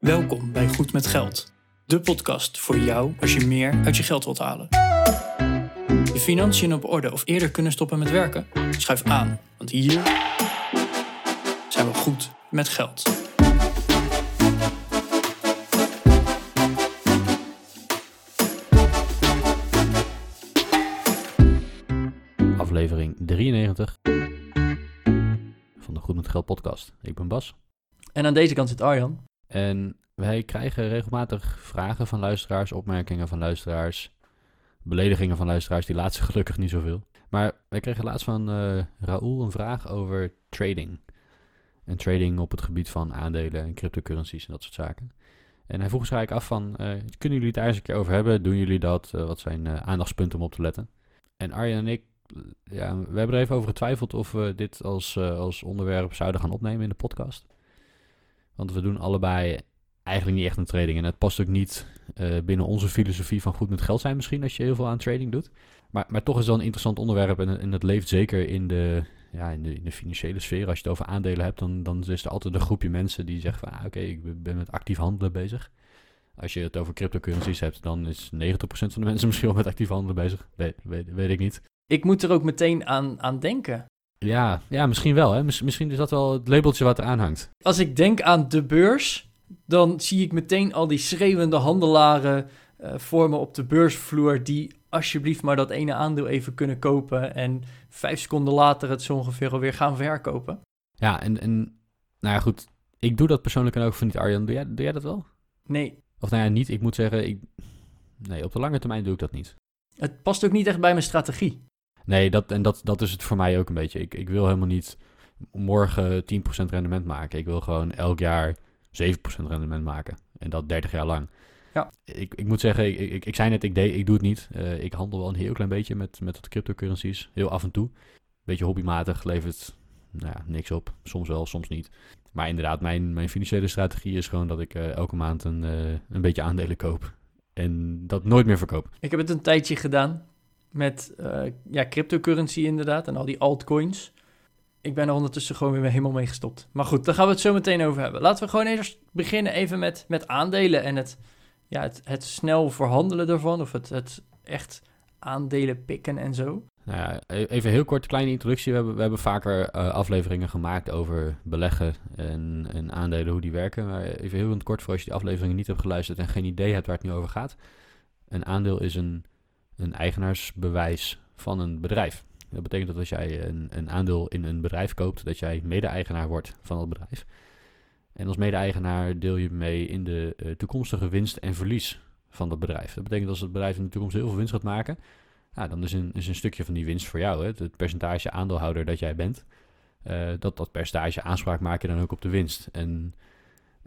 Welkom bij Goed met Geld, de podcast voor jou als je meer uit je geld wilt halen. Je financiën op orde of eerder kunnen stoppen met werken? Schuif aan, want hier zijn we goed met geld. Aflevering 93 van de Goed met Geld podcast. Ik ben Bas. En aan deze kant zit Arjan. En wij krijgen regelmatig vragen van luisteraars, opmerkingen van luisteraars, beledigingen van luisteraars. Die laatste gelukkig niet zoveel. Maar wij kregen laatst van uh, Raoul een vraag over trading. En trading op het gebied van aandelen en cryptocurrencies en dat soort zaken. En hij vroeg zich eigenlijk af van, uh, kunnen jullie het daar eens een keer over hebben? Doen jullie dat? Uh, wat zijn aandachtspunten om op te letten? En Arjen en ik, ja, we hebben er even over getwijfeld of we dit als, als onderwerp zouden gaan opnemen in de podcast. Want we doen allebei eigenlijk niet echt een trading. En het past ook niet uh, binnen onze filosofie van goed met geld zijn misschien als je heel veel aan trading doet. Maar, maar toch is dat een interessant onderwerp en, en het leeft zeker in de, ja, in de, in de, financiële sfeer. Als je het over aandelen hebt, dan, dan is er altijd een groepje mensen die zeggen van... Ah, oké, ik ben met actief handelen bezig. Als je het over cryptocurrencies hebt, dan is 90% van de mensen misschien wel met actief handelen bezig. Weet, weet, weet ik niet. Ik moet er ook meteen aan, aan denken. Ja, ja, misschien wel. Hè? Misschien is dat wel het labeltje wat eraan hangt. Als ik denk aan de beurs, dan zie ik meteen al die schreeuwende handelaren uh, vormen op de beursvloer die alsjeblieft maar dat ene aandeel even kunnen kopen en vijf seconden later het zo ongeveer alweer gaan verkopen. Ja, en, en nou ja, goed. Ik doe dat persoonlijk en ook van niet, Arjan. Doe jij, doe jij dat wel? Nee. Of nou ja, niet. Ik moet zeggen, ik, nee, op de lange termijn doe ik dat niet. Het past ook niet echt bij mijn strategie. Nee, dat, en dat, dat is het voor mij ook een beetje. Ik, ik wil helemaal niet morgen 10% rendement maken. Ik wil gewoon elk jaar 7% rendement maken. En dat 30 jaar lang. Ja. Ik, ik moet zeggen, ik, ik, ik zei net, ik, deed, ik doe het niet. Uh, ik handel wel een heel klein beetje met, met wat cryptocurrencies. Heel af en toe. Beetje hobbymatig levert nou ja, niks op. Soms wel, soms niet. Maar inderdaad, mijn, mijn financiële strategie is gewoon dat ik uh, elke maand een, uh, een beetje aandelen koop. En dat nooit meer verkoop. Ik heb het een tijdje gedaan met uh, ja, cryptocurrency inderdaad en al die altcoins. Ik ben er ondertussen gewoon weer helemaal mee gestopt. Maar goed, daar gaan we het zo meteen over hebben. Laten we gewoon eerst beginnen even met, met aandelen en het, ja, het, het snel verhandelen daarvan. Of het, het echt aandelen pikken en zo. Nou ja, e-, even heel kort, kleine introductie. We hebben, we hebben vaker uh, afleveringen gemaakt over beleggen en, en aandelen, hoe die werken. Maar even heel kort voor als je die afleveringen niet hebt geluisterd en geen idee hebt waar het nu over gaat. Een aandeel is een een eigenaarsbewijs van een bedrijf. Dat betekent dat als jij een, een aandeel in een bedrijf koopt, dat jij mede-eigenaar wordt van dat bedrijf. En als mede-eigenaar deel je mee in de uh, toekomstige winst en verlies van dat bedrijf. Dat betekent dat als het bedrijf in de toekomst heel veel winst gaat maken, dan is een, is een stukje van die winst voor jou. Hè? Het percentage aandeelhouder dat jij bent, uh, dat dat percentage aanspraak maak je dan ook op de winst. En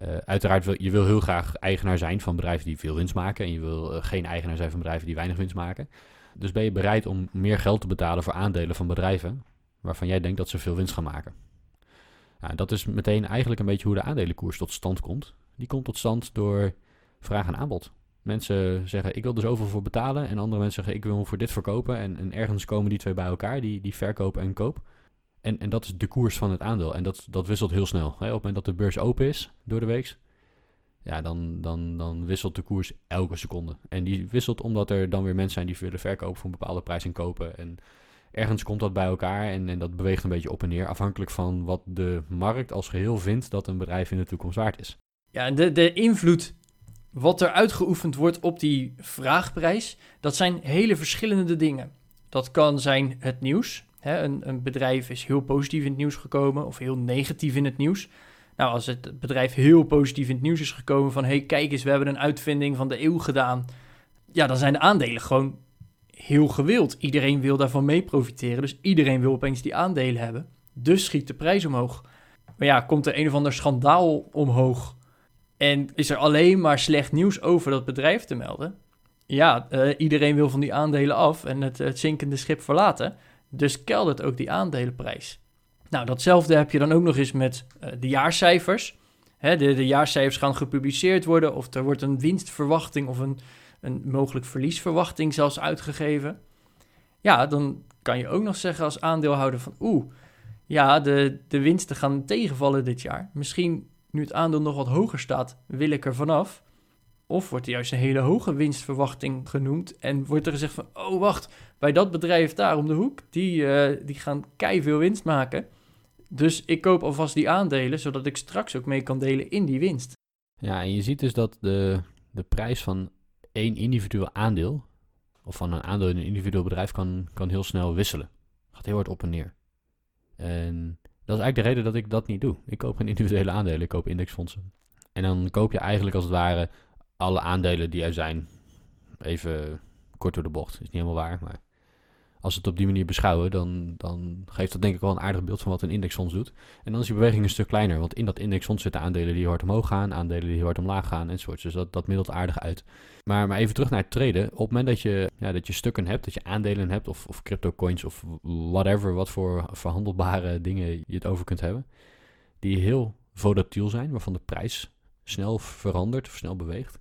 uh, uiteraard wil je wil heel graag eigenaar zijn van bedrijven die veel winst maken. En je wil uh, geen eigenaar zijn van bedrijven die weinig winst maken. Dus ben je bereid om meer geld te betalen voor aandelen van bedrijven waarvan jij denkt dat ze veel winst gaan maken. Dat is meteen eigenlijk een beetje hoe de aandelenkoers tot stand komt. Die komt tot stand door vraag en aanbod. Mensen zeggen ik wil er zoveel voor betalen en andere mensen zeggen ik wil voor dit verkopen. En, en ergens komen die twee bij elkaar, die, die verkoop en koop. En, en dat is de koers van het aandeel. En dat, dat wisselt heel snel. Hè? Op het moment dat de beurs open is door de week, ja, dan, dan, dan wisselt de koers elke seconde. En die wisselt omdat er dan weer mensen zijn die willen verkopen voor een bepaalde prijs en kopen. En ergens komt dat bij elkaar en, en dat beweegt een beetje op en neer, afhankelijk van wat de markt als geheel vindt dat een bedrijf in de toekomst waard is. Ja, de, de invloed wat er uitgeoefend wordt op die vraagprijs, dat zijn hele verschillende dingen. Dat kan zijn het nieuws, Hè, een, een, bedrijf is heel positief in het nieuws gekomen of heel negatief in het nieuws. Nou, als het bedrijf heel positief in het nieuws is gekomen van... hey, kijk eens, we hebben een uitvinding van de eeuw gedaan. Ja, dan zijn de aandelen gewoon heel gewild. Iedereen wil daarvan mee profiteren, dus iedereen wil opeens die aandelen hebben. Dus schiet de prijs omhoog. Maar ja, komt er een of ander schandaal omhoog... en is er alleen maar slecht nieuws over dat bedrijf te melden... ja, uh, iedereen wil van die aandelen af en het, het zinkende schip verlaten... Dus keldert ook die aandelenprijs. Nou, datzelfde heb je dan ook nog eens met uh, de jaarcijfers. Hè, de, de jaarcijfers gaan gepubliceerd worden of er wordt een winstverwachting of een, een mogelijk verliesverwachting zelfs uitgegeven. Ja, dan kan je ook nog zeggen als aandeelhouder van oeh, ja, de, de winsten gaan tegenvallen dit jaar. Misschien nu het aandeel nog wat hoger staat, wil ik er vanaf. Of wordt er juist een hele hoge winstverwachting genoemd en wordt er gezegd van, oh wacht, bij dat bedrijf daar om de hoek, die, uh, die gaan kei veel winst maken. Dus ik koop alvast die aandelen, zodat ik straks ook mee kan delen in die winst. Ja, en je ziet dus dat de, de prijs van één individueel aandeel, of van een aandeel in een individueel bedrijf, kan, kan heel snel wisselen. Gaat heel hard op en neer. En dat is eigenlijk de reden dat ik dat niet doe. Ik koop geen individuele aandelen, ik koop indexfondsen. En dan koop je eigenlijk als het ware alle aandelen die er zijn. Even kort door de bocht. Is niet helemaal waar, maar als we het op die manier beschouwen, dan, dan geeft dat denk ik wel een aardig beeld van wat een indexfonds doet. En dan is die beweging een stuk kleiner, want in dat indexfonds zitten aandelen die hard omhoog gaan, aandelen die hard omlaag gaan enzovoort. Dus dat, dat middelt aardig uit. Maar, maar even terug naar het traden. Op het moment dat je, ja, dat je stukken hebt, dat je aandelen hebt, of, of crypto coins of whatever, wat voor verhandelbare dingen je het over kunt hebben, die heel volatiel zijn, waarvan de prijs snel verandert of snel beweegt.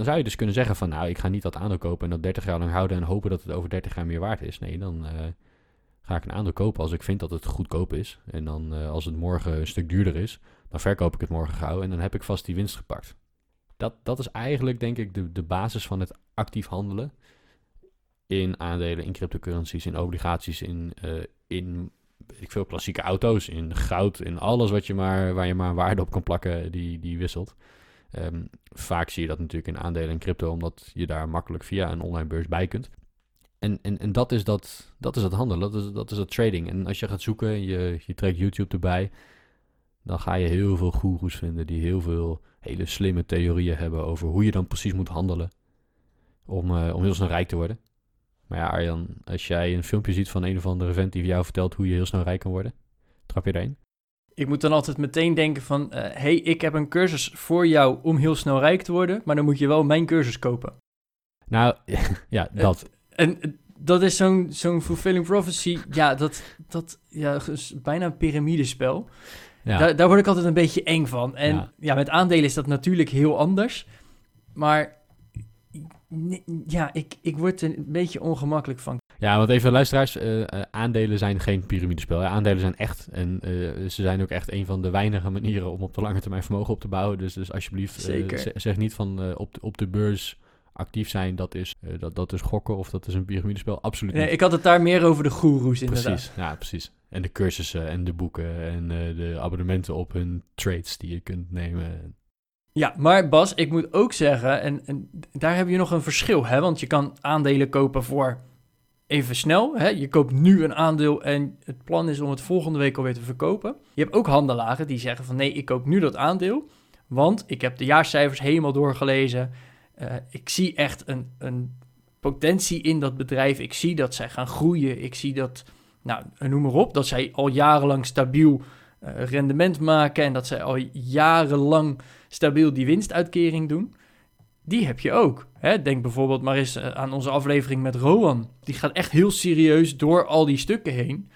Dan zou je dus kunnen zeggen van nou, ik ga niet dat aandeel kopen en dat 30 jaar lang houden en hopen dat het over 30 jaar meer waard is. Nee, dan uh, ga ik een aandeel kopen als ik vind dat het goedkoop is. En dan uh, als het morgen een stuk duurder is, dan verkoop ik het morgen gauw en dan heb ik vast die winst gepakt. Dat, dat is eigenlijk denk ik de, de basis van het actief handelen in aandelen, in cryptocurrencies, in obligaties, in, uh, in ik veel klassieke auto's, in goud, in alles wat je maar, waar je maar waarde op kan plakken, die, die wisselt. Um, vaak zie je dat natuurlijk in aandelen en crypto, omdat je daar makkelijk via een online beurs bij kunt. En, en, en dat, is dat, dat is het handelen, dat is, dat trading. En als je gaat zoeken, je, je trekt YouTube erbij, dan ga je heel veel goeroes vinden die heel veel hele slimme theorieën hebben over hoe je dan precies moet handelen om, uh, om heel snel rijk te worden. Maar ja, Arjan, als jij een filmpje ziet van een of andere vent die jou vertelt hoe je heel snel rijk kan worden, trap je erin? Ik moet dan altijd meteen denken van, hé, uh, hey, ik heb een cursus voor jou om heel snel rijk te worden, maar dan moet je wel mijn cursus kopen. Nou, ja, dat. Uh, en dat is zo'n zo'n fulfilling prophecy, ja, dat, dat ja, is bijna een piramidespel. Ja. Daar, daar word ik altijd een beetje eng van. En ja. ja, met aandelen is dat natuurlijk heel anders. Maar ja, ik, ik word er een beetje ongemakkelijk van. Ja, want even luisteraars, uh, aandelen zijn geen piramidespel. Ja, aandelen zijn echt en uh, ze zijn ook echt een van de weinige manieren om op de lange termijn vermogen op te bouwen. Dus, dus alsjeblieft, zeg niet van op, de, op de beurs actief zijn, dat is, dat, dat is gokken of dat is een piramidespel. Absoluut nee, Ik had het daar meer over de goeroes inderdaad. Precies, ja, precies. En de cursussen en de boeken en de abonnementen op hun trades die je kunt nemen. Ja, maar Bas, ik moet ook zeggen, en, en daar heb je nog een verschil, hè? Want je kan aandelen kopen voor even snel. Hè? Je koopt nu een aandeel en het plan is om het volgende week alweer te verkopen. Je hebt ook handelaren die zeggen van nee, ik koop nu dat aandeel, want ik heb de jaarcijfers helemaal doorgelezen. Uh, ik zie echt een, een potentie in dat bedrijf. Ik zie dat zij gaan groeien. Ik zie dat, nou, noem maar op, dat zij al jarenlang stabiel rendement maken en dat zij al jarenlang stabiel die winstuitkering doen. Die heb je ook. Hè? Denk bijvoorbeeld maar eens eh, aan onze aflevering met Rowan. Die gaat echt heel serieus door al die stukken heen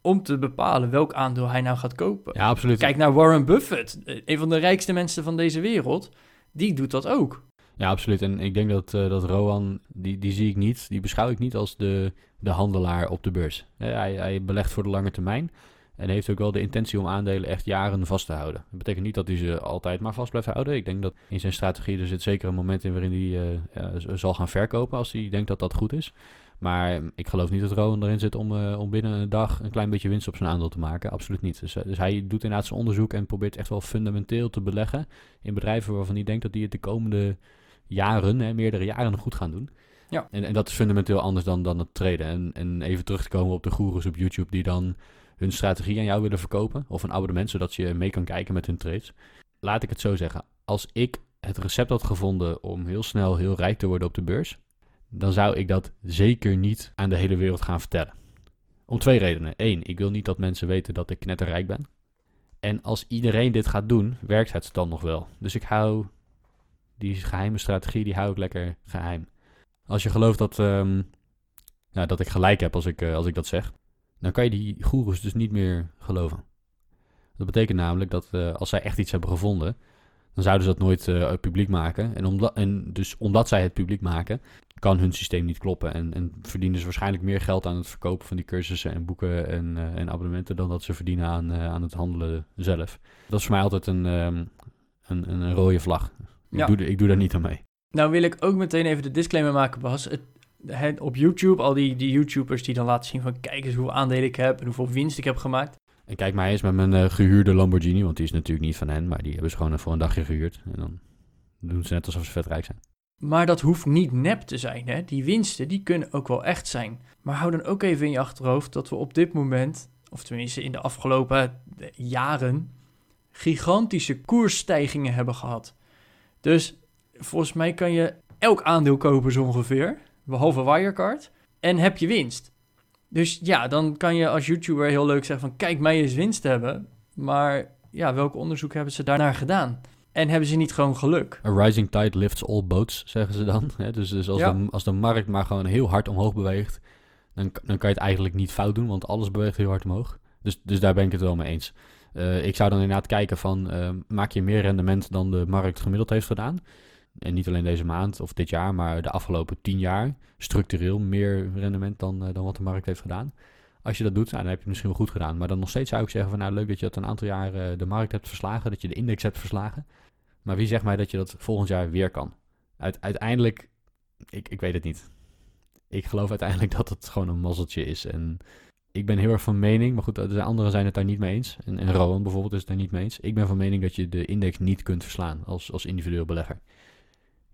om te bepalen welk aandeel hij nou gaat kopen. Ja, absoluut. Kijk naar Warren Buffett, eh, een van de rijkste mensen van deze wereld. Die doet dat ook. Ja, absoluut. En ik denk dat, uh, dat Rowan, die, die zie ik niet, die beschouw ik niet als de, de handelaar op de beurs. Hij, hij belegt voor de lange termijn. En heeft ook wel de intentie om aandelen echt jaren vast te houden. Dat betekent niet dat hij ze altijd maar vast blijft houden. Ik denk dat in zijn strategie er zit zeker een moment in waarin hij uh, ja, zal gaan verkopen als hij denkt dat dat goed is. Maar ik geloof niet dat Rowan erin zit om, uh, om binnen een dag een klein beetje winst op zijn aandeel te maken. Absoluut niet. Dus, uh, dus, hij doet inderdaad zijn onderzoek en probeert echt wel fundamenteel te beleggen in bedrijven waarvan hij denkt dat die het de komende jaren, hè, meerdere jaren, goed gaan doen. Ja. En, en dat is fundamenteel anders dan, dan het traden. En, en even terug te komen op de goeroes op YouTube die dan hun strategie aan jou willen verkopen. Of een abonnement, zodat je mee kan kijken met hun trades. Laat ik het zo zeggen. Als ik het recept had gevonden om heel snel heel rijk te worden op de beurs, dan zou ik dat zeker niet aan de hele wereld gaan vertellen. Om twee redenen. Eén, ik wil niet dat mensen weten dat ik knetterrijk ben. En als iedereen dit gaat doen, werkt het dan nog wel. Dus ik hou die geheime strategie, die hou ik lekker geheim. Als je gelooft dat, um, nou, dat ik gelijk heb als ik, uh, als ik dat zeg, dan kan je die goeroes dus niet meer geloven. Dat betekent namelijk dat uh, als zij echt iets hebben gevonden, dan zouden ze dat nooit uh, publiek maken. En, omdat, en dus omdat zij het publiek maken, kan hun systeem niet kloppen. En, en verdienen ze waarschijnlijk meer geld aan het verkopen van die cursussen en boeken en, eh, en abonnementen dan dat ze verdienen aan, eh, aan het handelen zelf. Dat is voor mij altijd een, ehm, een, een, rode vlag. Ik, Ja. doe, ik doe daar niet aan mee. Nou wil ik ook meteen even de disclaimer maken, Bas. Het, op YouTube, al die, die YouTubers die dan laten zien van... kijk eens hoeveel aandelen ik heb en hoeveel winst ik heb gemaakt. En kijk mij eens met mijn eh, gehuurde Lamborghini, want die is natuurlijk niet van hen, maar die hebben ze gewoon voor een dagje gehuurd. En dan doen ze net alsof ze vetrijk zijn. Maar dat hoeft niet nep te zijn. Hè? Die winsten die kunnen ook wel echt zijn. Maar hou dan ook even in je achterhoofd dat we op dit moment... of tenminste in de afgelopen eh, jaren... gigantische koersstijgingen hebben gehad. Dus volgens mij kan je elk aandeel kopen zo ongeveer... behalve Wirecard... en heb je winst. Dus ja, dan kan je als YouTuber heel leuk zeggen van... kijk, mij eens winst hebben. Maar ja, welk onderzoek hebben ze daarnaar gedaan? En hebben ze niet gewoon geluk? A rising tide lifts all boats, zeggen ze dan. Dus, dus als, Ja. de, als de markt maar gewoon heel hard omhoog beweegt, dan, dan kan je het eigenlijk niet fout doen, want alles beweegt heel hard omhoog. Dus, dus daar ben ik het wel mee eens. Eh, ik zou dan inderdaad kijken van, eh, maak je meer rendement dan de markt gemiddeld heeft gedaan? En niet alleen deze maand of dit jaar, maar de afgelopen tien jaar. Structureel meer rendement dan, eh, dan wat de markt heeft gedaan. Als je dat doet, nou, dan heb je het misschien wel goed gedaan. Maar dan nog steeds zou ik zeggen van, nou leuk dat je dat een aantal jaar eh, de markt hebt verslagen, dat je de index hebt verslagen. Maar wie zegt mij dat je dat volgend jaar weer kan? Uit, uiteindelijk, ik, ik weet het niet. Ik geloof uiteindelijk dat het gewoon een mazzeltje is. En ik ben heel erg van mening, maar goed, de anderen zijn het daar niet mee eens. En, en Rowan bijvoorbeeld is het daar niet mee eens. Ik ben van mening dat je de index niet kunt verslaan als, als individueel belegger.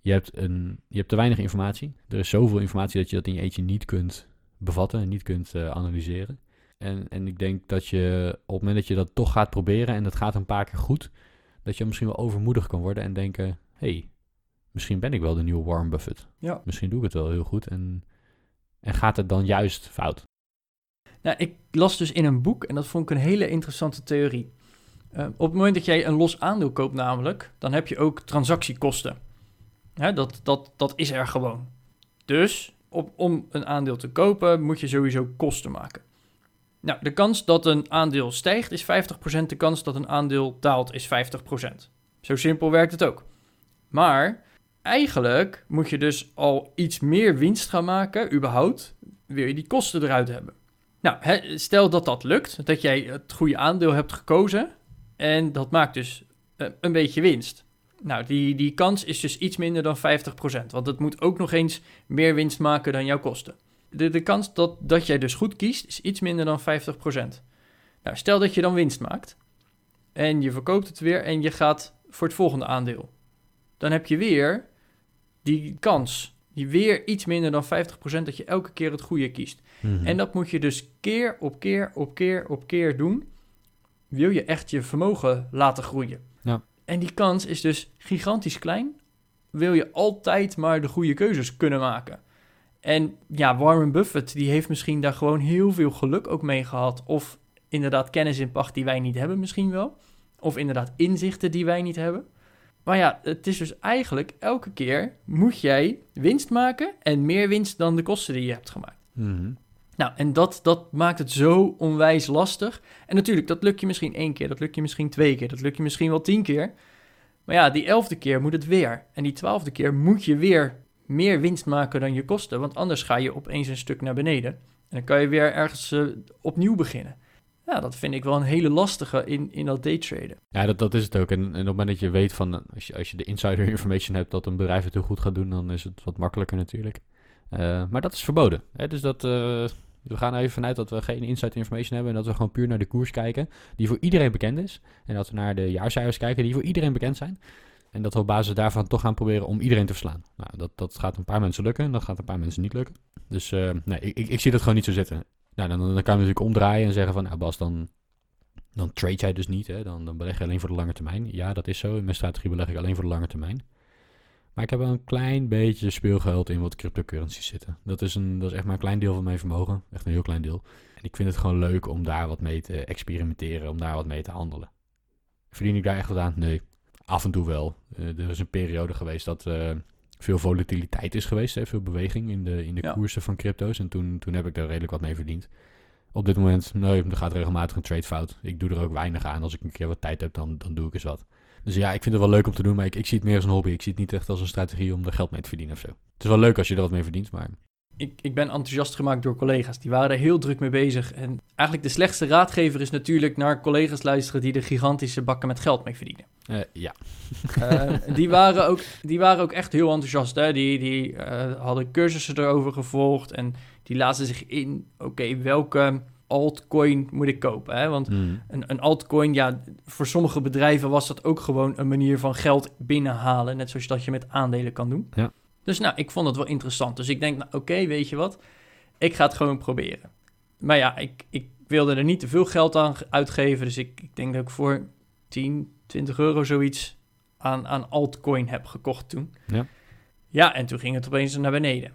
Je hebt, een, je hebt te weinig informatie. Er is zoveel informatie dat je dat in je eentje niet kunt bevatten en niet kunt eh, analyseren. En, en ik denk dat je op het moment dat je dat toch gaat proberen en dat gaat een paar keer goed, dat je misschien wel overmoedig kan worden en denken: hey, misschien ben ik wel de nieuwe Warren Buffett. Ja. Misschien doe ik het wel heel goed en, en gaat het dan juist fout. Nou, ik las dus in een boek en dat vond ik een hele interessante theorie. Eh, op het moment dat jij een los aandeel koopt namelijk, dan heb je ook transactiekosten. Dat, dat, dat is er gewoon. Dus op, om een aandeel te kopen moet je sowieso kosten maken. Nou, de kans dat een aandeel stijgt is 50%, de kans dat een aandeel daalt is 50%. Zo simpel werkt het ook. Maar eigenlijk moet je dus al iets meer winst gaan maken, überhaupt, wil je die kosten eruit hebben. Nou, stel dat dat lukt, dat jij het goede aandeel hebt gekozen en dat maakt dus eh, een beetje winst. Nou, die, die kans is dus iets minder dan 50%, want het moet ook nog eens meer winst maken dan jouw kosten. De, de kans dat, dat jij dus goed kiest is iets minder dan 50%. Nou, stel dat je dan winst maakt en je verkoopt het weer en je gaat voor het volgende aandeel. Dan heb je weer die kans, die weer iets minder dan 50% dat je elke keer het goede kiest. Mhm. En dat moet je dus keer op keer op keer op keer doen. Wil je echt je vermogen laten groeien. En die kans is dus gigantisch klein. Wil je altijd maar de goede keuzes kunnen maken. En ja, Warren Buffett die heeft misschien daar gewoon heel veel geluk ook mee gehad. Of inderdaad kennis in pacht die wij niet hebben misschien wel. Of inderdaad inzichten die wij niet hebben. Maar ja, het is dus eigenlijk elke keer moet jij winst maken en meer winst dan de kosten die je hebt gemaakt. Mhm. Nou, en dat, dat maakt het zo onwijs lastig. En natuurlijk, dat lukt je misschien één keer, dat lukt je misschien twee keer, dat lukt je misschien wel tien keer. Maar ja, die elfde keer moet het weer. En die twaalfde keer moet je weer meer winst maken dan je kosten. Want anders ga je opeens een stuk naar beneden. En dan kan je weer ergens eh, opnieuw beginnen. Ja, dat vind ik wel een hele lastige in, in dat daytraden. Ja, dat, dat is het ook. En, en op het moment dat je weet van, eh, als je, als je de insider information hebt dat een bedrijf het heel goed gaat doen, dan is het wat makkelijker natuurlijk. Eh, maar dat is verboden. Hè? Dus dat, eh, we gaan even vanuit dat we geen insider information hebben en dat we gewoon puur naar de koers kijken, die voor iedereen bekend is. En dat we naar de jaarcijfers kijken, die voor iedereen bekend zijn. En dat we op basis daarvan toch gaan proberen om iedereen te verslaan. Nou, dat, dat gaat een paar mensen lukken en dat gaat een paar mensen niet lukken. Dus eh, nee, ik, ik, ik zie dat gewoon niet zo zitten. Nou, dan, dan kan je natuurlijk omdraaien en zeggen van, nou Bas, dan, dan trade jij dus niet. Hè? Dan, dan beleg je alleen voor de lange termijn. Ja, dat is zo. In mijn strategie beleg ik alleen voor de lange termijn. Maar ik heb wel een klein beetje speelgeld in wat cryptocurrencies zitten. Dat is, een, dat is echt maar een klein deel van mijn vermogen. Echt een heel klein deel. En ik vind het gewoon leuk om daar wat mee te experimenteren, om daar wat mee te handelen. Verdien ik daar echt wat aan? Nee. Af en toe wel. Eh, er is een periode geweest dat eh, veel volatiliteit is geweest. Hè? Veel beweging in de, in de Ja. koersen van crypto's. En toen, toen heb ik daar redelijk wat mee verdiend. Op dit moment, nee, er gaat regelmatig een trade fout. Ik doe er ook weinig aan. Als ik een keer wat tijd heb, dan, dan doe ik eens wat. Dus ja, ik vind het wel leuk om te doen, maar ik, ik zie het meer als een hobby. Ik zie het niet echt als een strategie om er geld mee te verdienen of zo. Het is wel leuk als je er wat mee verdient, maar... Ik, ik ben enthousiast gemaakt door collega's. Die waren er heel druk mee bezig. En eigenlijk de slechtste raadgever is natuurlijk naar collega's luisteren die er gigantische bakken met geld mee verdienen. eh, ja. Eh, die, waren ook, die waren ook echt heel enthousiast. Hè? Die, die eh, hadden cursussen erover gevolgd en die lazen zich in. Oké, welke altcoin moet ik kopen? Hè? Want Mm. een, een altcoin, ja, voor sommige bedrijven was dat ook gewoon een manier van geld binnenhalen. Net zoals dat je met aandelen kan doen. Ja. Dus nou, ik vond het wel interessant. Dus ik denk, nou oké, weet je wat? Ik ga het gewoon proberen. Maar ja, ik, ik wilde er niet te veel geld aan uitgeven. Dus ik, ik denk dat ik voor 10, 20 euro zoiets aan, aan altcoin heb gekocht toen. Ja. Ja, en toen ging het opeens naar beneden.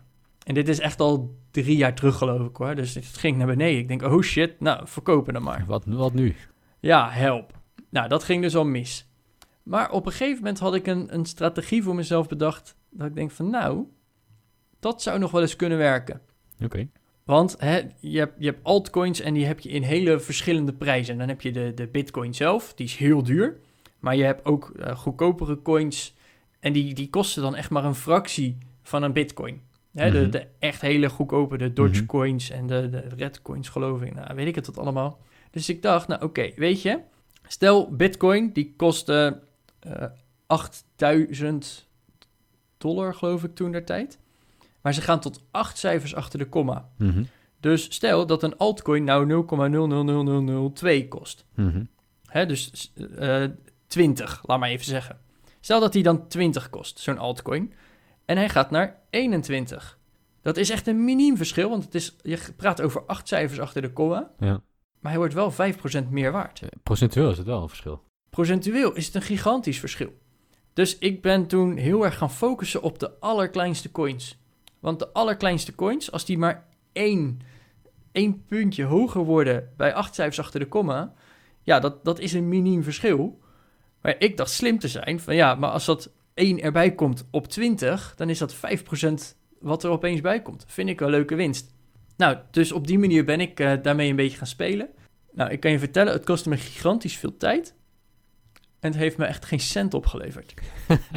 En dit is echt al drie jaar terug, geloof ik hoor. Dus het ging naar beneden. Ik denk, oh shit, nou, verkopen dan maar. Wat, wat nu? Ja, help. Nou, dat ging dus al mis. Maar op een gegeven moment had ik een, een strategie voor mezelf bedacht. Dat ik denk van, nou, dat zou nog wel eens kunnen werken. Oké. Want hè, je, hebt, je hebt altcoins en die heb je in hele verschillende prijzen. En dan heb je de, de bitcoin zelf, die is heel duur. Maar je hebt ook eh, goedkopere coins en die, die kosten dan echt maar een fractie van een bitcoin. Hè, de, Mhm. de echt hele goedkope, de Doge Mhm. coins en de, de red coins geloof ik. Nou, weet ik het wat allemaal. Dus ik dacht, nou oké, weet je. Stel, bitcoin, die kostte eh 8000 dollar geloof ik toen der tijd. Maar ze gaan tot acht cijfers achter de komma. Mhm. Dus stel dat een altcoin nou 0,000002 kost. Mhm. Hè, dus eh 20, laat maar even zeggen. Stel dat die dan 20 kost, zo'n altcoin. En hij gaat naar 21. Dat is echt een miniem verschil, want het is, je praat over acht cijfers achter de komma. Ja. Maar hij wordt wel 5% meer waard. Procentueel is het wel een verschil. Procentueel is het een gigantisch verschil. Dus ik ben toen heel erg gaan focussen op de allerkleinste coins. Want de allerkleinste coins, als die maar één, één puntje hoger worden bij acht cijfers achter de komma, ja, dat, dat is een miniem verschil. Maar ik dacht slim te zijn van ja, maar als dat 1 erbij komt op 20, dan is dat 5% wat er opeens bij komt. Vind ik een leuke winst. Nou, dus op die manier ben ik eh, daarmee een beetje gaan spelen. Nou, ik kan je vertellen, het kostte me gigantisch veel tijd. En het heeft me echt geen cent opgeleverd.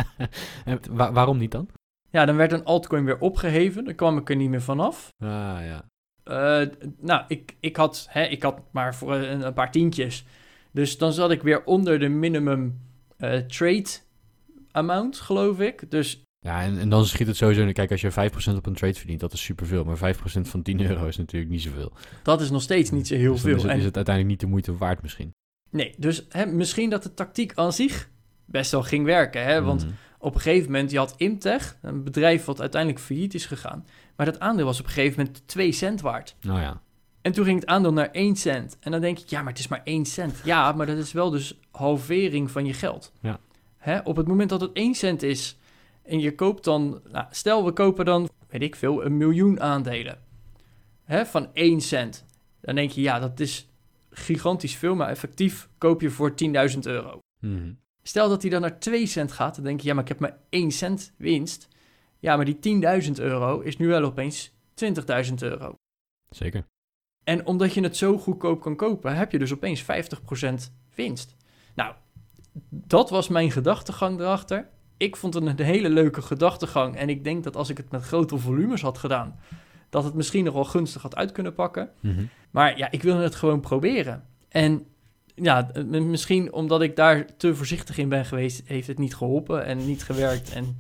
wa- waarom niet dan? Ja, dan werd een altcoin weer opgeheven. Dan kwam ik er niet meer vanaf. Ah, ja. Eh, nou, ik, ik, had, hè, ik had maar voor een, een paar tientjes. Dus dan zat ik weer onder de minimum eh, trade amount, geloof ik. Dus Ja, en, en dan schiet het sowieso... Kijk, als je 5% op een trade verdient, dat is superveel. Maar 5% van 10 euro is natuurlijk niet zoveel. dat is nog steeds niet zo heel Dus veel. Is het, En- is het uiteindelijk niet de moeite waard misschien. Nee, dus hè, misschien dat de tactiek aan zich best wel ging werken. Hè? Want Mhm. op een gegeven moment, je had Imtech, een bedrijf wat uiteindelijk failliet is gegaan. Maar dat aandeel was op een gegeven moment 2 cent waard. Nou ja. En toen ging het aandeel naar 1 cent. En dan denk ik, ja, maar het is maar 1 cent. Ja, maar dat is wel dus halvering van je geld. Ja. Hè? Op het moment dat het 1 cent is en je koopt dan... Nou, stel, we kopen dan, weet ik veel, een miljoen aandelen. Hè? Van 1 cent. Dan denk je, ja, dat is gigantisch veel, maar effectief koop je voor 10.000 euro. Mhm. Stel dat die dan naar 2 cent gaat, dan denk je, ja, maar ik heb maar 1 cent winst. Ja, maar die 10.000 euro is nu wel opeens 20.000 euro. Zeker. En omdat je het zo goedkoop kan kopen, heb je dus opeens 50% winst. Nou, dat was mijn gedachtegang erachter. Ik vond het een hele leuke gedachtegang. En ik denk dat als ik het met grote volumes had gedaan, dat het misschien nog wel gunstig had uit kunnen pakken. Mhm. Maar ja, ik wilde het gewoon proberen. En ja, misschien omdat ik daar te voorzichtig in ben geweest, heeft het niet geholpen en niet gewerkt. En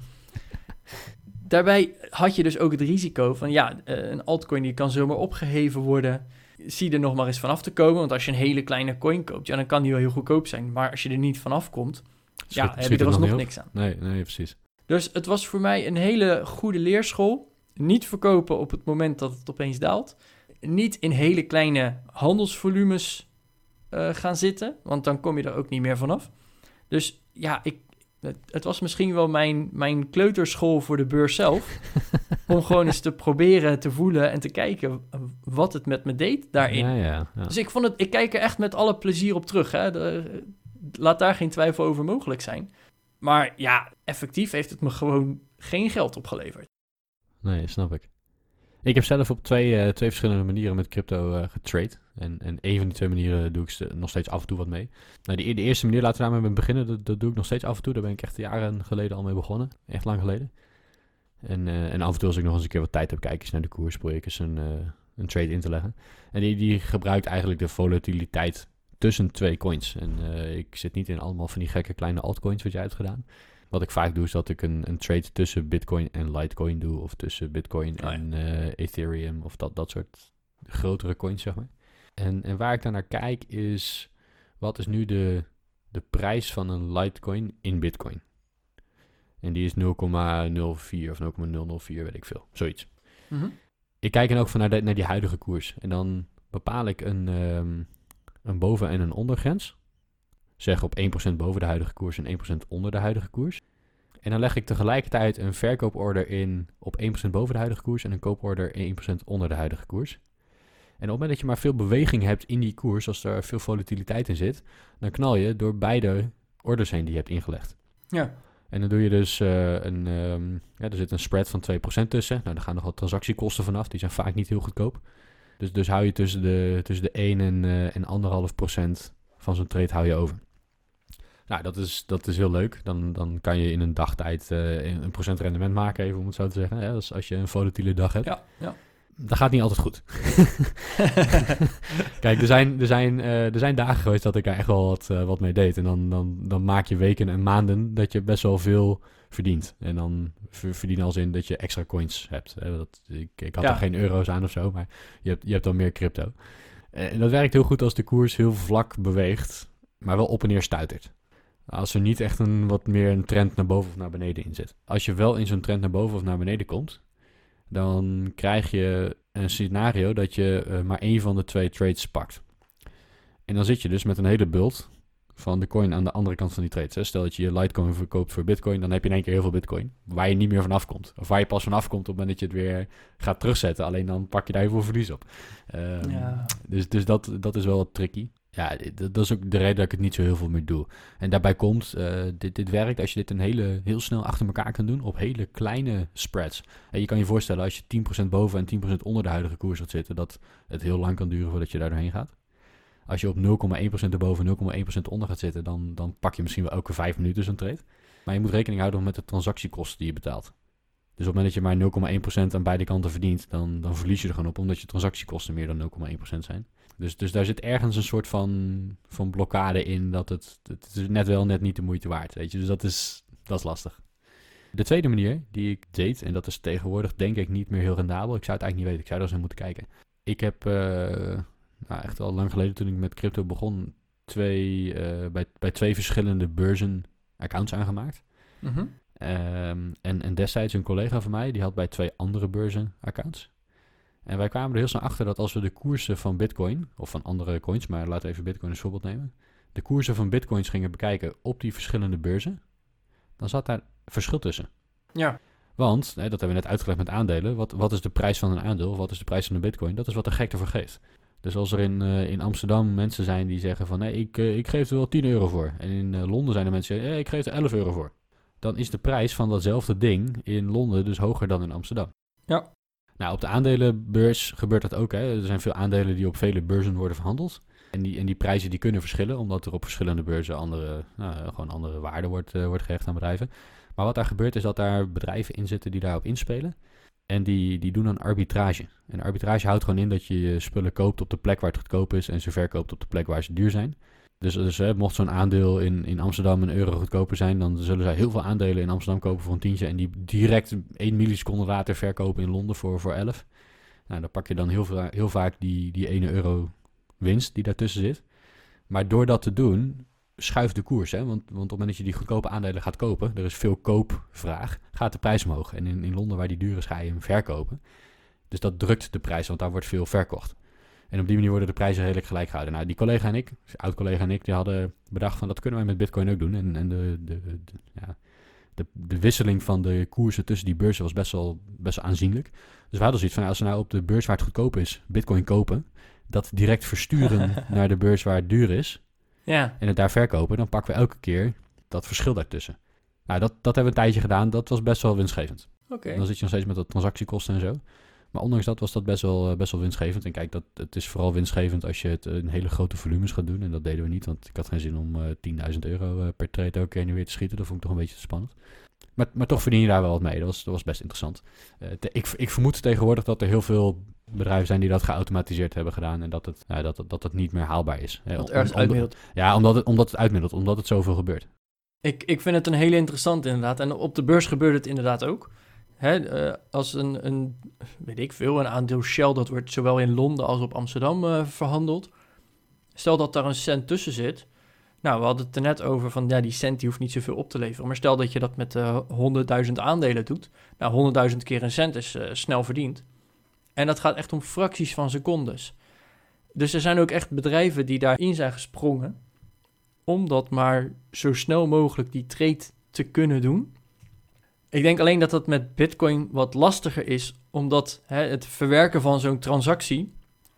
daarbij had je dus ook het risico van, ja, eh, een altcoin die kan zomaar opgeheven worden. Zie er nog maar eens vanaf te komen. Want als je een hele kleine coin koopt, ja, dan kan die wel heel goedkoop zijn. Maar als je er niet vanaf komt, ja, heb je er alsnog niks aan. Nee, nee, precies. Dus het was voor mij een hele goede leerschool. Niet verkopen op het moment dat het opeens daalt. Niet in hele kleine handelsvolumes eh, gaan zitten, want dan kom je er ook niet meer vanaf. Dus ja, ik, het, het was misschien wel mijn, mijn kleuterschool voor de beurs zelf. om gewoon eens te proberen te voelen en te kijken wat het met me deed daarin. Ja, ja. ja. Dus ik, vond het, ik kijk er echt met alle plezier op terug. Hè. De- laat daar geen twijfel over mogelijk zijn. Maar ja, effectief heeft het me gewoon geen geld opgeleverd. Nee, snap ik. Ik heb zelf op twee, eh, twee verschillende manieren met crypto eh getrade. En, en een van die twee manieren doe ik nog steeds af en toe wat mee. Nou, die, de eerste manier, laten we daarmee beginnen. Dat, doe ik nog steeds af en toe. Daar ben ik echt jaren geleden al mee begonnen. Echt lang geleden. En, eh, en af en toe als ik nog eens een keer wat tijd heb, kijk eens naar de koers. Probeer ik eens een, een trade in te leggen. En die, die gebruikt eigenlijk de volatiliteit tussen twee coins. En ik zit niet in allemaal van die gekke kleine altcoins wat jij hebt gedaan. Wat ik vaak doe is dat ik een, een trade tussen Bitcoin en Litecoin doe. Of tussen Bitcoin ja. en eh, Ethereum. Of dat, dat soort grotere coins, zeg maar. En, en waar ik dan naar kijk is... Wat is nu de, de prijs van een Litecoin in Bitcoin? En die is 0,04 of 0,004, weet ik veel. Zoiets. Mhm. Ik kijk dan ook van naar, de, naar die huidige koers. En dan bepaal ik een, ehm, een boven- en een ondergrens. Zeg op 1% boven de huidige koers en 1% onder de huidige koers. En dan leg ik tegelijkertijd een verkooporder in op 1% boven de huidige koers en een kooporder 1% onder de huidige koers. En op het moment dat je maar veel beweging hebt in die koers, als er veel volatiliteit in zit, dan knal je door beide orders heen die je hebt ingelegd. Ja. En dan doe je dus eh, een, ehm, ja, er zit een spread van 2% tussen. Nou, daar gaan nog wat transactiekosten vanaf. Die zijn vaak niet heel goedkoop. Dus, dus hou je tussen de, tussen de 1 en, eh en 1,5% procent van zo'n trade hou je over. Nou, dat is, dat is heel leuk. Dan, dan kan je in een dagtijd eh, een procent rendement maken, even om het zo te zeggen. Hè? Dus als je een volatiele dag hebt. Ja, ja. Dat gaat niet altijd goed. Kijk, er zijn, er, zijn, eh, er zijn dagen geweest dat ik er echt wel wat, eh, wat mee deed. En dan, dan, dan maak je weken en maanden dat je best wel veel verdient. En dan ver- verdien als in dat je extra coins hebt. Hè. Dat, ik, ik had Ja. er geen euro's aan of zo, maar je hebt, je hebt dan meer crypto. En dat werkt heel goed als de koers heel vlak beweegt, maar wel op en neer stuitert. Als er niet echt een wat meer een trend naar boven of naar beneden in zit. Als je wel in zo'n trend naar boven of naar beneden komt, dan krijg je een scenario dat je eh, maar één van de twee trades pakt. En dan zit je dus met een hele bult van de coin aan de andere kant van die trades. Hè. Stel dat je je Litecoin verkoopt voor Bitcoin, dan heb je in één keer heel veel Bitcoin. Waar je niet meer vanaf komt. Of waar je pas vanaf komt op het moment dat je het weer gaat terugzetten. Alleen dan pak je daar heel veel verlies op. Ehm, Ja. Dus, dus dat, dat is wel wat tricky. Ja, dat, is ook de reden dat ik het niet zo heel veel meer doe. En daarbij komt, eh, dit, dit werkt als je dit een hele, heel snel achter elkaar kan doen op hele kleine spreads. En je kan je voorstellen als je 10% boven en 10% onder de huidige koers gaat zitten, dat het heel lang kan duren voordat je daar doorheen gaat. Als je op 0,1% erboven en 0,1% onder gaat zitten, dan, dan pak je misschien wel elke 5 minuten zo'n trade. Maar je moet rekening houden met de transactiekosten die je betaalt. Dus op het moment dat je maar 0,1% aan beide kanten verdient, dan, dan verlies je er gewoon op, omdat je transactiekosten meer dan 0,1% zijn. Dus, dus daar zit ergens een soort van, van blokkade in dat het, het is net wel net niet de moeite waard, weet je. Dus dat is, dat is lastig. De tweede manier die ik deed, en dat is tegenwoordig denk ik niet meer heel rendabel. Ik zou het eigenlijk niet weten, ik zou er eens naar moeten kijken. Ik heb eh, nou, echt al lang geleden toen ik met crypto begon, twee, eh, bij, bij twee verschillende beurzen accounts aangemaakt. Mhm. Ehm, en, en destijds een collega van mij, die had bij twee andere beurzen accounts. En wij kwamen er heel snel achter dat als we de koersen van Bitcoin, of van andere coins, maar laten we even Bitcoin als voorbeeld nemen. De koersen van Bitcoins gingen bekijken op die verschillende beurzen. Dan zat daar verschil tussen. Ja. Want, hè, dat hebben we net uitgelegd met aandelen. Wat, wat is de prijs van een aandeel? Wat is de prijs van een bitcoin? Dat is wat de gek ervoor geeft. Dus als er in, eh, in Amsterdam mensen zijn die zeggen van... nee, ik, eh, ik geef er wel 10 euro voor. En in eh, Londen zijn er mensen die zeggen... ik geef er 11 euro voor. Dan is de prijs van datzelfde ding in Londen dus hoger dan in Amsterdam. Ja. Nou, op de aandelenbeurs gebeurt dat ook. Hè. Er zijn veel aandelen die op vele beurzen worden verhandeld. En die, en die prijzen die kunnen verschillen... omdat er op verschillende beurzen andere, nou, gewoon andere waarde wordt, eh, wordt gehecht aan bedrijven. Maar wat daar gebeurt is dat daar bedrijven in zitten die daarop inspelen. En die, die doen dan arbitrage. En arbitrage houdt gewoon in dat je je spullen koopt op de plek waar het goedkoop is en ze verkoopt op de plek waar ze duur zijn. Dus, dus hè, mocht zo'n aandeel in, in Amsterdam een euro goedkoper zijn, dan zullen zij heel veel aandelen in Amsterdam kopen voor een tientje en die direct 1 milliseconde later verkopen in Londen voor, voor 11. Nou, dan pak je dan heel, veel, heel vaak die, die 1 euro winst die daartussen zit. Maar door dat te doen, schuift de koers. Hè? Want, want op het moment dat je die goedkope aandelen gaat kopen, er is veel koopvraag, gaat de prijs omhoog. En in, in Londen, waar die duur is, ga je hem verkopen. Dus dat drukt de prijs, want daar wordt veel verkocht. En op die manier worden de prijzen redelijk gelijk gehouden. Nou, die collega en ik, oud-collega en ik, die hadden bedacht van dat kunnen wij met Bitcoin ook doen. En, en de, de, de, ja, de, de wisseling van de koersen tussen die beurzen was best wel, best wel aanzienlijk. Dus we hadden zoiets van, als we nou op de beurs waar het goedkoop is, Bitcoin kopen, dat direct versturen naar de beurs waar het duur is Ja. en het daar verkopen, dan pakken we elke keer dat verschil daartussen. Nou, dat, dat hebben we een tijdje gedaan. Dat was best wel winstgevend. Oké. Dan zit je nog steeds met dat transactiekosten en zo. Maar ondanks dat was dat best wel, eh, best wel winstgevend. En kijk, dat, het is vooral winstgevend als je het in hele grote volumes gaat doen. En dat deden we niet, want ik had geen zin om eh 10.000 euro eh, per trade elke keer nu weer te schieten. Dat vond ik toch een beetje te spannend. Maar, maar toch verdien je daar wel wat mee. Dat was, dat was best interessant. Eh, te- ik, ik vermoed tegenwoordig dat er heel veel bedrijven zijn die dat geautomatiseerd hebben gedaan. En dat het, ja, dat, het- dat het niet meer haalbaar is. Eh, Dat om- ergens uitmiddelt. Ja, omdat het, omdat het uitmiddelt. Omdat het zoveel gebeurt. Ik, ik vind het een hele interessant inderdaad. En op de beurs gebeurt het inderdaad ook. Hè, eh, als een, een, weet ik veel, een aandeel Shell, dat wordt zowel in Londen als op Amsterdam eh, verhandeld. Stel dat daar een cent tussen zit. Nou, we hadden het er net over van, ja, die cent die hoeft niet zoveel op te leveren. Maar stel dat je dat met eh 100.000 aandelen doet. Nou, 100.000 keer een cent is snel verdiend. En dat gaat echt om fracties van secondes. Dus er zijn ook echt bedrijven die daarin zijn gesprongen om dat maar zo snel mogelijk die trade te kunnen doen. Ik denk alleen dat dat met Bitcoin wat lastiger is, omdat hè, het verwerken van zo'n transactie.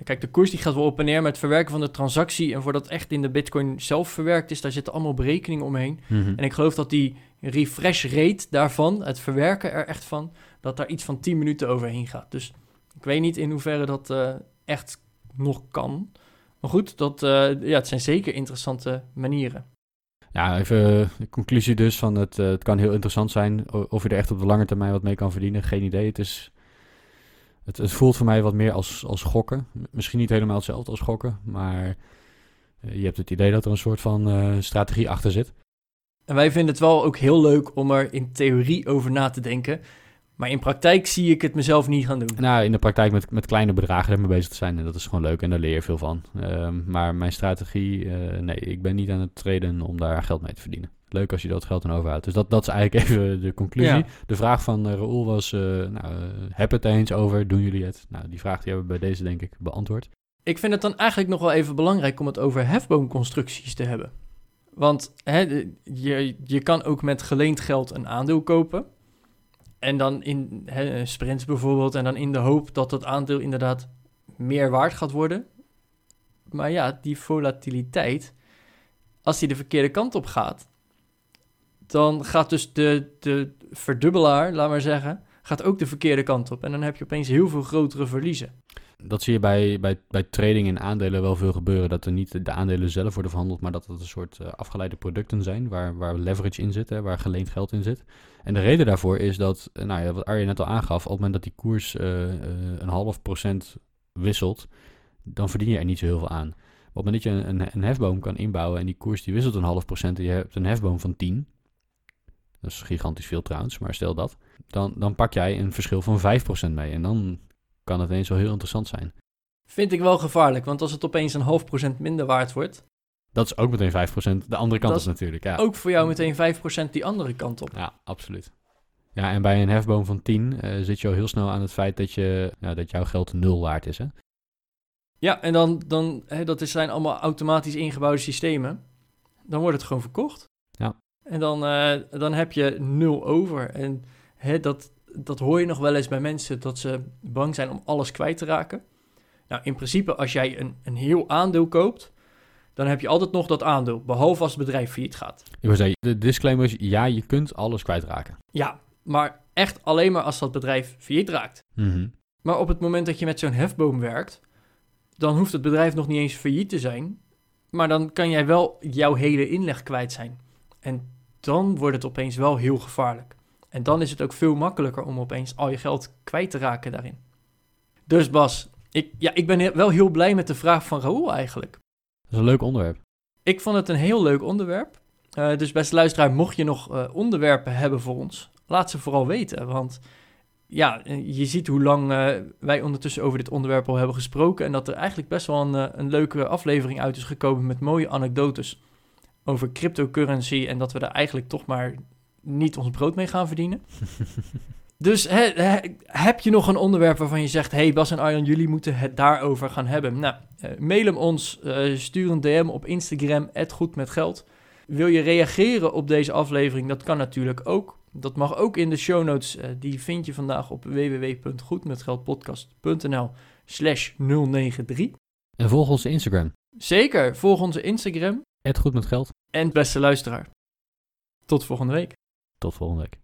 Kijk, de koers die gaat wel op en neer, maar het verwerken van de transactie en voordat het echt in de Bitcoin zelf verwerkt is, daar zitten allemaal berekeningen omheen. En ik geloof dat die refresh rate daarvan, het verwerken er echt van, dat daar iets van 10 minuten overheen gaat. Dus ik weet niet in hoeverre dat eh, echt nog kan. Maar goed, dat, eh, ja, het zijn zeker interessante manieren. Ja, even de conclusie dus van het, eh, het kan heel interessant zijn. Of je er echt op de lange termijn wat mee kan verdienen, geen idee. Het, is, het, het voelt voor mij wat meer als, als gokken. Misschien niet helemaal hetzelfde als gokken, maar eh, je hebt het idee dat er een soort van eh, strategie achter zit. En wij vinden het wel ook heel leuk om er in theorie over na te denken. Maar in praktijk zie ik het mezelf niet gaan doen. Nou, in de praktijk met, met kleine bedragen ermee bezig te zijn. En dat is gewoon leuk en daar leer je veel van. Ehm, maar mijn strategie, eh, nee, ik ben niet aan het traden om daar geld mee te verdienen. Leuk als je dat geld dan overhoudt. Dus dat, dat is eigenlijk even de conclusie. Ja. De vraag van uh, Raoul was, eh, nou, eh, heb het eens over, doen jullie het? Nou, die vraag die hebben we bij deze denk ik beantwoord. Ik vind het dan eigenlijk nog wel even belangrijk om het over hefboomconstructies te hebben. Want hè, je, je kan ook met geleend geld een aandeel kopen. En dan in hè, een sprint bijvoorbeeld. En dan in de hoop dat dat aandeel inderdaad meer waard gaat worden. Maar ja, die volatiliteit, als die de verkeerde kant op gaat, dan gaat dus de, de verdubbelaar, laat maar zeggen, gaat ook de verkeerde kant op. En dan heb je opeens heel veel grotere verliezen. Dat zie je bij, bij, bij trading in aandelen wel veel gebeuren. Dat er niet de aandelen zelf worden verhandeld, maar dat het een soort eh, afgeleide producten zijn waar, waar leverage in zit, hè, waar geleend geld in zit. En de reden daarvoor is dat, eh, nou ja, wat Arjen net al aangaf, op het moment dat die koers eh, een half procent wisselt, dan verdien je er niet zo heel veel aan. Op het moment dat je een, een hefboom kan inbouwen en die koers die wisselt een half procent en je hebt een hefboom van 10, dat is gigantisch veel trouwens, maar stel dat, dan, dan pak jij een verschil van 5% mee en dan kan het ineens wel heel interessant zijn. Vind ik wel gevaarlijk, want als het opeens een half procent minder waard wordt, Dat is ook meteen 5% de andere kant op natuurlijk. Ja. ook voor jou meteen 5% die andere kant op. ja, absoluut. Ja, en bij een hefboom van 10 eh, zit je al heel snel aan het feit dat, je, ja, dat jouw geld nul waard is. Hè? Ja, en dan, dan hè, dat zijn allemaal automatisch ingebouwde systemen. Dan wordt het gewoon verkocht. Ja. En dan, eh, dan heb je nul over. En hè, dat, dat hoor je nog wel eens bij mensen, dat ze bang zijn om alles kwijt te raken. Nou, in principe, als jij een, een heel aandeel koopt, dan heb je altijd nog dat aandeel, behalve als het bedrijf failliet gaat. Ik wil zeggen, de disclaimer is, ja, je kunt alles kwijtraken. Ja, maar echt alleen maar als dat bedrijf failliet raakt. Mhm. Maar op het moment dat je met zo'n hefboom werkt, dan hoeft het bedrijf nog niet eens failliet te zijn. Maar dan kan jij wel jouw hele inleg kwijt zijn. En dan wordt het opeens wel heel gevaarlijk. En dan is het ook veel makkelijker om opeens al je geld kwijt te raken daarin. Dus Bas, ik, ja, ik ben wel heel blij met de vraag van Raoul eigenlijk. Dat is een leuk onderwerp. Ik vond het een heel leuk onderwerp. Eh, dus beste luisteraar, mocht je nog eh, onderwerpen hebben voor ons, laat ze vooral weten. Want ja, eh, je ziet hoe lang wij ondertussen over dit onderwerp al hebben gesproken. En dat er eigenlijk best wel een, een leuke aflevering uit is gekomen met mooie anekdotes over cryptocurrency. En dat we daar eigenlijk toch maar niet ons brood mee gaan verdienen. Dus heb je nog een onderwerp waarvan je zegt... hey Bas en Arjan, jullie moeten het daarover gaan hebben? Nou, eh, mail hem ons, eh, stuur een DM op Instagram, @goedmetgeld. Wil je reageren op deze aflevering? Dat kan natuurlijk ook. Dat mag ook in de show notes. eh, die vind je vandaag op www.goedmetgeldpodcast.nl slash 093. En volg onze Instagram. Zeker, volg onze Instagram Het goed met geld. en beste luisteraar. Tot volgende week. Tot volgende week.